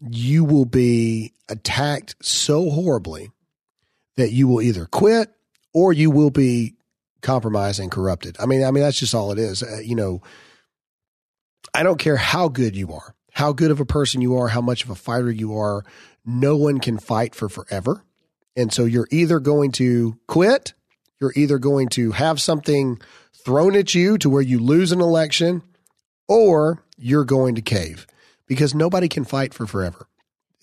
you will be attacked so horribly that you will either quit or you will be compromised and corrupted. I mean, I mean that's just all it is. Uh, you know, I don't care how good you are, how good of a person you are, how much of a fighter you are. No one can fight for forever. And so you're either going to quit, you're either going to have something thrown at you to where you lose an election, or you're going to cave because nobody can fight for forever.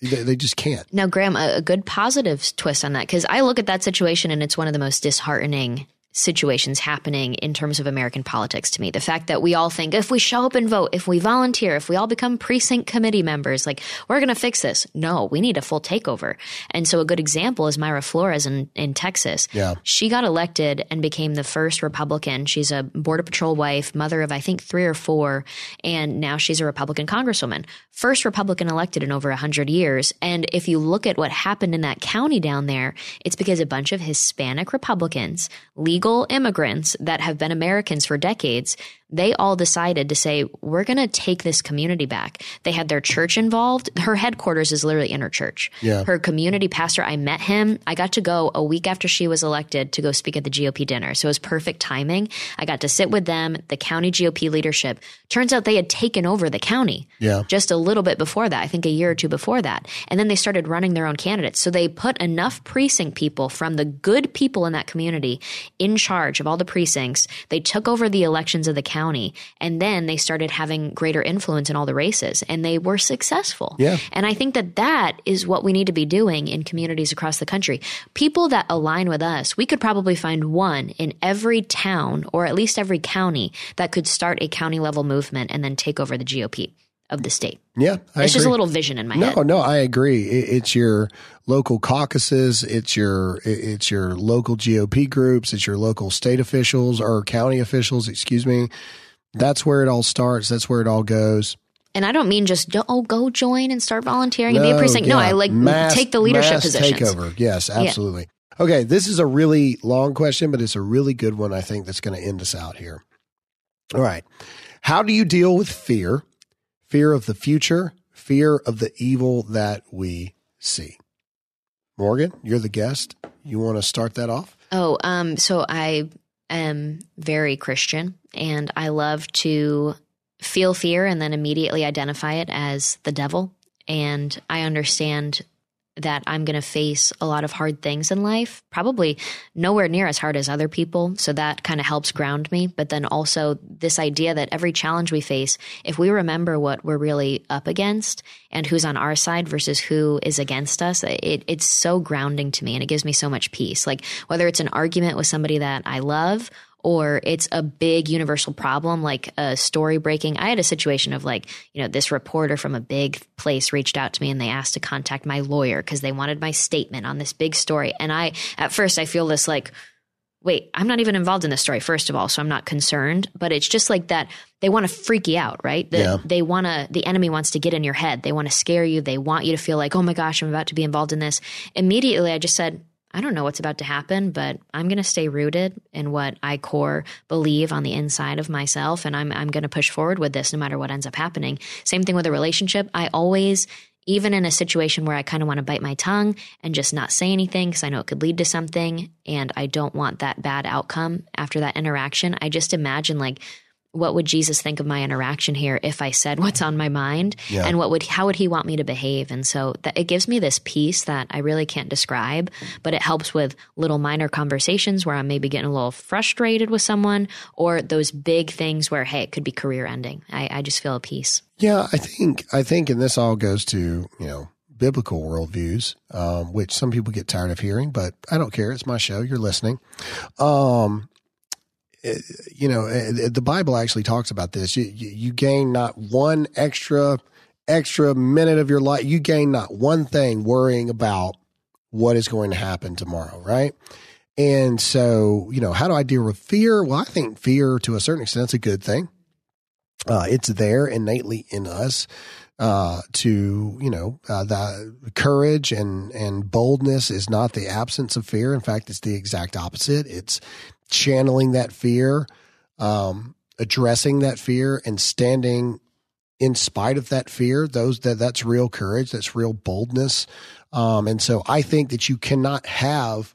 They, just can't. Now, Graham, a good positive twist on that, because I look at that situation and it's one of the most disheartening situations happening in terms of American politics to me. The fact that we all think if we show up and vote, if we volunteer, if we all become precinct committee members, like we're going to fix this. No, we need a full takeover. And so a good example is Mayra Flores in, in Texas. Yeah. She got elected and became the first Republican. She's a Border Patrol wife, mother of I think three or four, and now she's a Republican congresswoman. First Republican elected in over 100 years. And if you look at what happened in that county down there, it's because a bunch of Hispanic Republicans, legal immigrants that have been Americans for decades, they all decided to say, we're going to take this community back. They had their church involved. Her headquarters is literally in her church. Yeah. Her community pastor, I met him. I got to go a week after she was elected to go speak at the GOP dinner. So it was perfect timing. I got to sit with them, the county GOP leadership. Turns out they had taken over the county Yeah. just a little bit before that, I think a year or two before that. And then they started running their own candidates. So they put enough precinct people from the good people in that community in charge of all the precincts. They took over the elections of the county and then they started having greater influence in all the races and they were successful. Yeah. And I think that that is what we need to be doing in communities across the country. People that align with us, we could probably find one in every town or at least every county that could start a county level movement and then take over the GOP of the state. Yeah. I it's just a little vision in my No, head. no, no, I agree. It, it's your local caucuses, it's your it- it's your local GOP groups, it's your local state officials or county officials, excuse me. That's where it all starts. That's where it all goes. And I don't mean just oh go join and start volunteering and be a No, precinct. No. I like Mass- take the leadership mass positions. Takeover. Yes, absolutely. Okay, this is a really long question, but it's a really good one. I think that's going to end us out here. All right, how do you deal with fear? Fear of the future, fear of the evil that we see. Morgan, you're the guest. You want to start that off? Oh, um, so I am very Christian and I love to feel fear and then immediately identify it as the devil. And I understand that I'm going to face a lot of hard things in life, probably nowhere near as hard as other people. So that kind of helps ground me. But then also this idea that every challenge we face, if we remember what we're really up against and who's on our side versus who is against us, it, it's so grounding to me and it gives me so much peace. Like whether it's an argument with somebody that I love or it's a big universal problem like a story breaking. I had a situation of like, you know, this reporter from a big place reached out to me and they asked to contact my lawyer because they wanted my statement on this big story. And I, at first, I feel this like, wait, I'm not even involved in this story, first of all, so I'm not concerned. But it's just like that they want to freak you out, right? The, Yeah. They want to, the enemy wants to get in your head. They want to scare you. They want you to feel like, oh my gosh, I'm about to be involved in this. Immediately, I just said, I don't know what's about to happen, but I'm going to stay rooted in what I core believe on the inside of myself. And I'm, I'm going to push forward with this no matter what ends up happening. Same thing with a relationship. I always, even in a situation where I kind of want to bite my tongue and just not say anything because I know it could lead to something and I don't want that bad outcome after that interaction, I just imagine like, what would Jesus think of my interaction here if I said what's on my mind Yeah. and what would how would he want me to behave and so that it gives me this peace that I really can't describe but it helps with little minor conversations where I'm maybe getting a little frustrated with someone or those big things where hey it could be career ending I, I just feel a peace Yeah, I think I think, and this all goes to you know biblical worldviews, um, which some people get tired of hearing, but I don't care. It's my show. You're listening. Um, you know, eh, the Bible actually talks about this. You, you, you gain not one extra extra minute of your life. You gain not one thing worrying about what is going to happen tomorrow, right? And so, you know, how do I deal with fear? Well, I think fear to a certain extent is a good thing. Uh, it's there innately in us uh, to, you know, uh, the courage and, and boldness is not the absence of fear. In fact, it's the exact opposite. It's channeling that fear, um, addressing that fear and standing in spite of that fear. Those that that's real courage. That's real boldness. Um, and so I think that you cannot have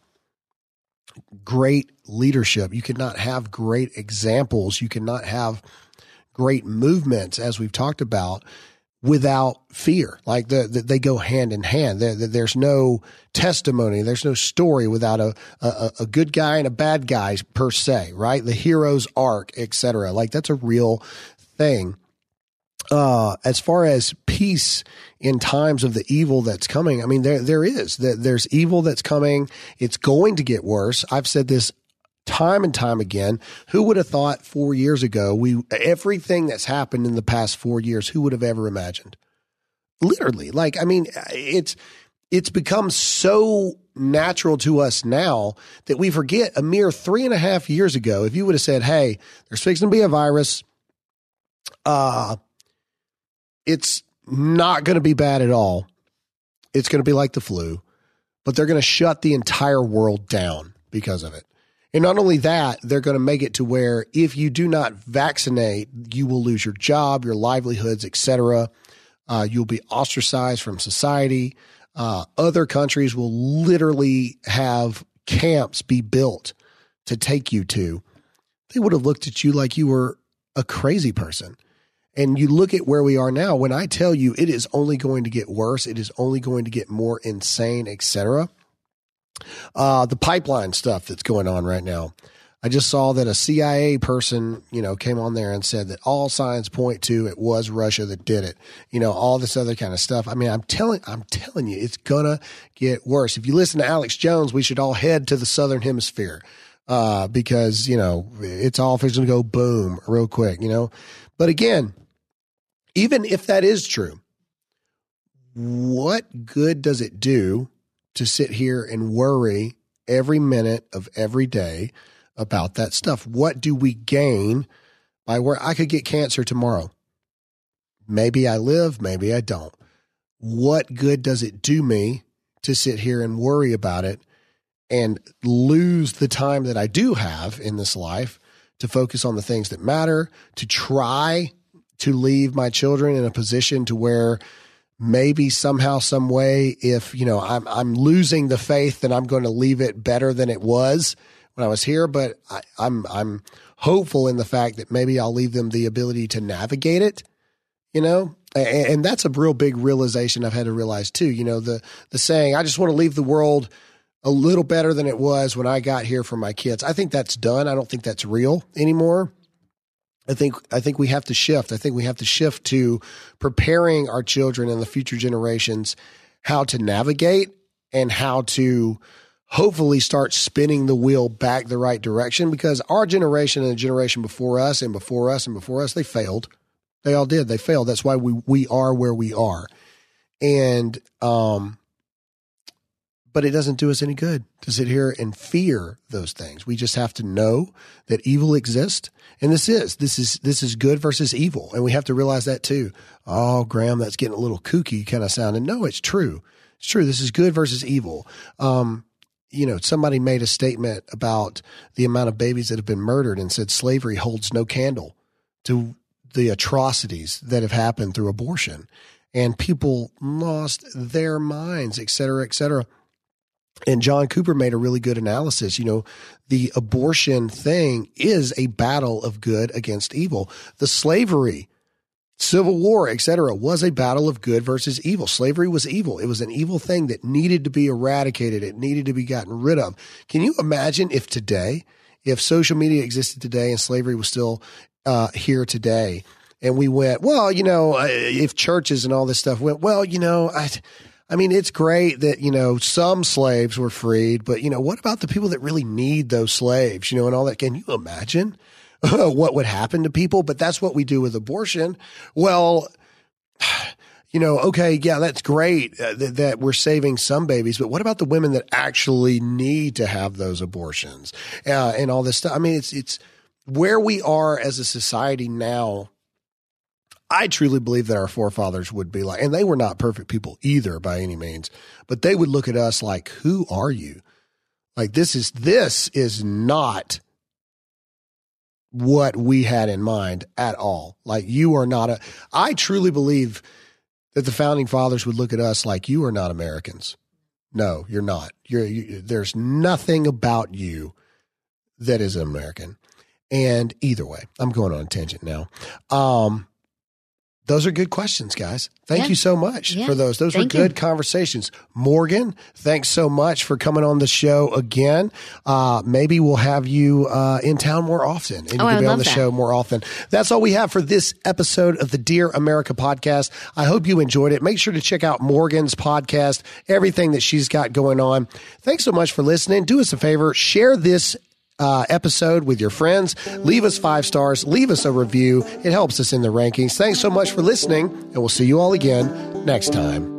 great leadership. You cannot have great examples. You cannot have great movements, as we've talked about, without fear. Like the, the, they go hand in hand. There, there's no testimony. There's no story without a, a, a good guy and a bad guy per se, right? The hero's arc, etc. Like that's a real thing. Uh, as far as peace in times of the evil that's coming, I mean, there, there is, there's evil that's coming. It's going to get worse. I've said this time and time again. Who would have thought four years ago we everything that's happened in the past four years? Who would have ever imagined? Literally, like I mean, it's it's become so natural to us now that we forget a mere three and a half years ago. If you would have said, "Hey, there's fixing to be a virus," uh, it's not going to be bad at all. It's going to be like the flu, but they're going to shut the entire world down because of it. And not only that, they're going to make it to where if you do not vaccinate, you will lose your job, your livelihoods, etc. Uh, you'll be ostracized from society. Uh, other countries will literally have camps be built to take you to. They would have looked at you like you were a crazy person. And you look at where we are now. When I tell you it is only going to get worse, it is only going to get more insane, etc uh, the pipeline stuff that's going on right now. I just saw that a CIA person, you know, came on there and said that all signs point to it was Russia that did it. You know, all this other kind of stuff. I mean, I'm telling, I'm telling you, it's gonna get worse. If you listen to Alex Jones, we should all head to the southern hemisphere uh, because you know it's all going to go boom real quick. You know, but again, even if that is true, what good does it do to sit here and worry every minute of every day about that stuff. What do we gain by where I could get cancer tomorrow? Maybe I live, maybe I don't. What good does it do me to sit here and worry about it and lose the time that I do have in this life to focus on the things that matter, to try to leave my children in a position to where maybe somehow, some way, if you know I'm I'm losing the faith, then I'm going to leave it better than it was when I was here. But I, I'm I'm hopeful in the fact that maybe I'll leave them the ability to navigate it. You know, and, and that's a real big realization I've had to realize too. You know, the the saying, "I just want to leave the world." A little better than it was when I got here for my kids. I think that's done. I don't think that's real anymore. I think I think we have to shift. I think we have to shift to preparing our children and the future generations how to navigate and how to hopefully start spinning the wheel back the right direction because our generation and the generation before us and before us and before us they failed. They all did. They failed. That's why we we are where we are. And um but it doesn't do us any good to sit here and fear those things. We just have to know that evil exists. And this is, this is, this is good versus evil. And we have to realize that too. Oh, Graham, that's getting a little kooky kind of sound. And no, it's true. It's true. This is good versus evil. Um, you know, somebody made a statement about the amount of babies that have been murdered and said slavery holds no candle to the atrocities that have happened through abortion. And people lost their minds, et cetera, et cetera. And John Cooper made a really good analysis. You know, the abortion thing is a battle of good against evil. The slavery, civil war, etc., was a battle of good versus evil. Slavery was evil. It was an evil thing that needed to be eradicated. It needed to be gotten rid of. Can you imagine if today, if social media existed today and slavery was still uh, here today, and we went, well, you know, uh, if churches and all this stuff went, well, you know, I I mean, it's great that, you know, some slaves were freed, but, you know, what about the people that really need those slaves, you know, and all that? Can you imagine what would happen to people? But that's what we do with abortion. Well, you know, okay, yeah, that's great uh, that, that, we're saving some babies, but what about the women that actually need to have those abortions uh, and all this stuff? I mean, it's, it's where we are as a society now I truly believe that our forefathers would be like, and they were not perfect people either by any means, but they would look at us like, who are you? Like this is, this is not what we had in mind at all. Like you are not a, I truly believe that the founding fathers would look at us like you are not Americans. No, you're not. You're, you, there's nothing about you that is American. And either way, I'm going on a tangent now. Um, those are good questions, guys. Thank Yeah. you so much Yeah. for those. Those Thank were you. good conversations. Morgan, thanks so much for coming on the show again. Uh, maybe we'll have you uh, in town more often and you Oh, I can be on the that. show more often. That's all we have for this episode of the Dear America podcast. I hope you enjoyed it. Make sure to check out Morgan's podcast, everything that she's got going on. Thanks so much for listening. Do us a favor, share this uh, episode with your friends. Leave us five stars. Leave us a review. It helps us in the rankings. Thanks so much for listening, and we'll see you all again next time.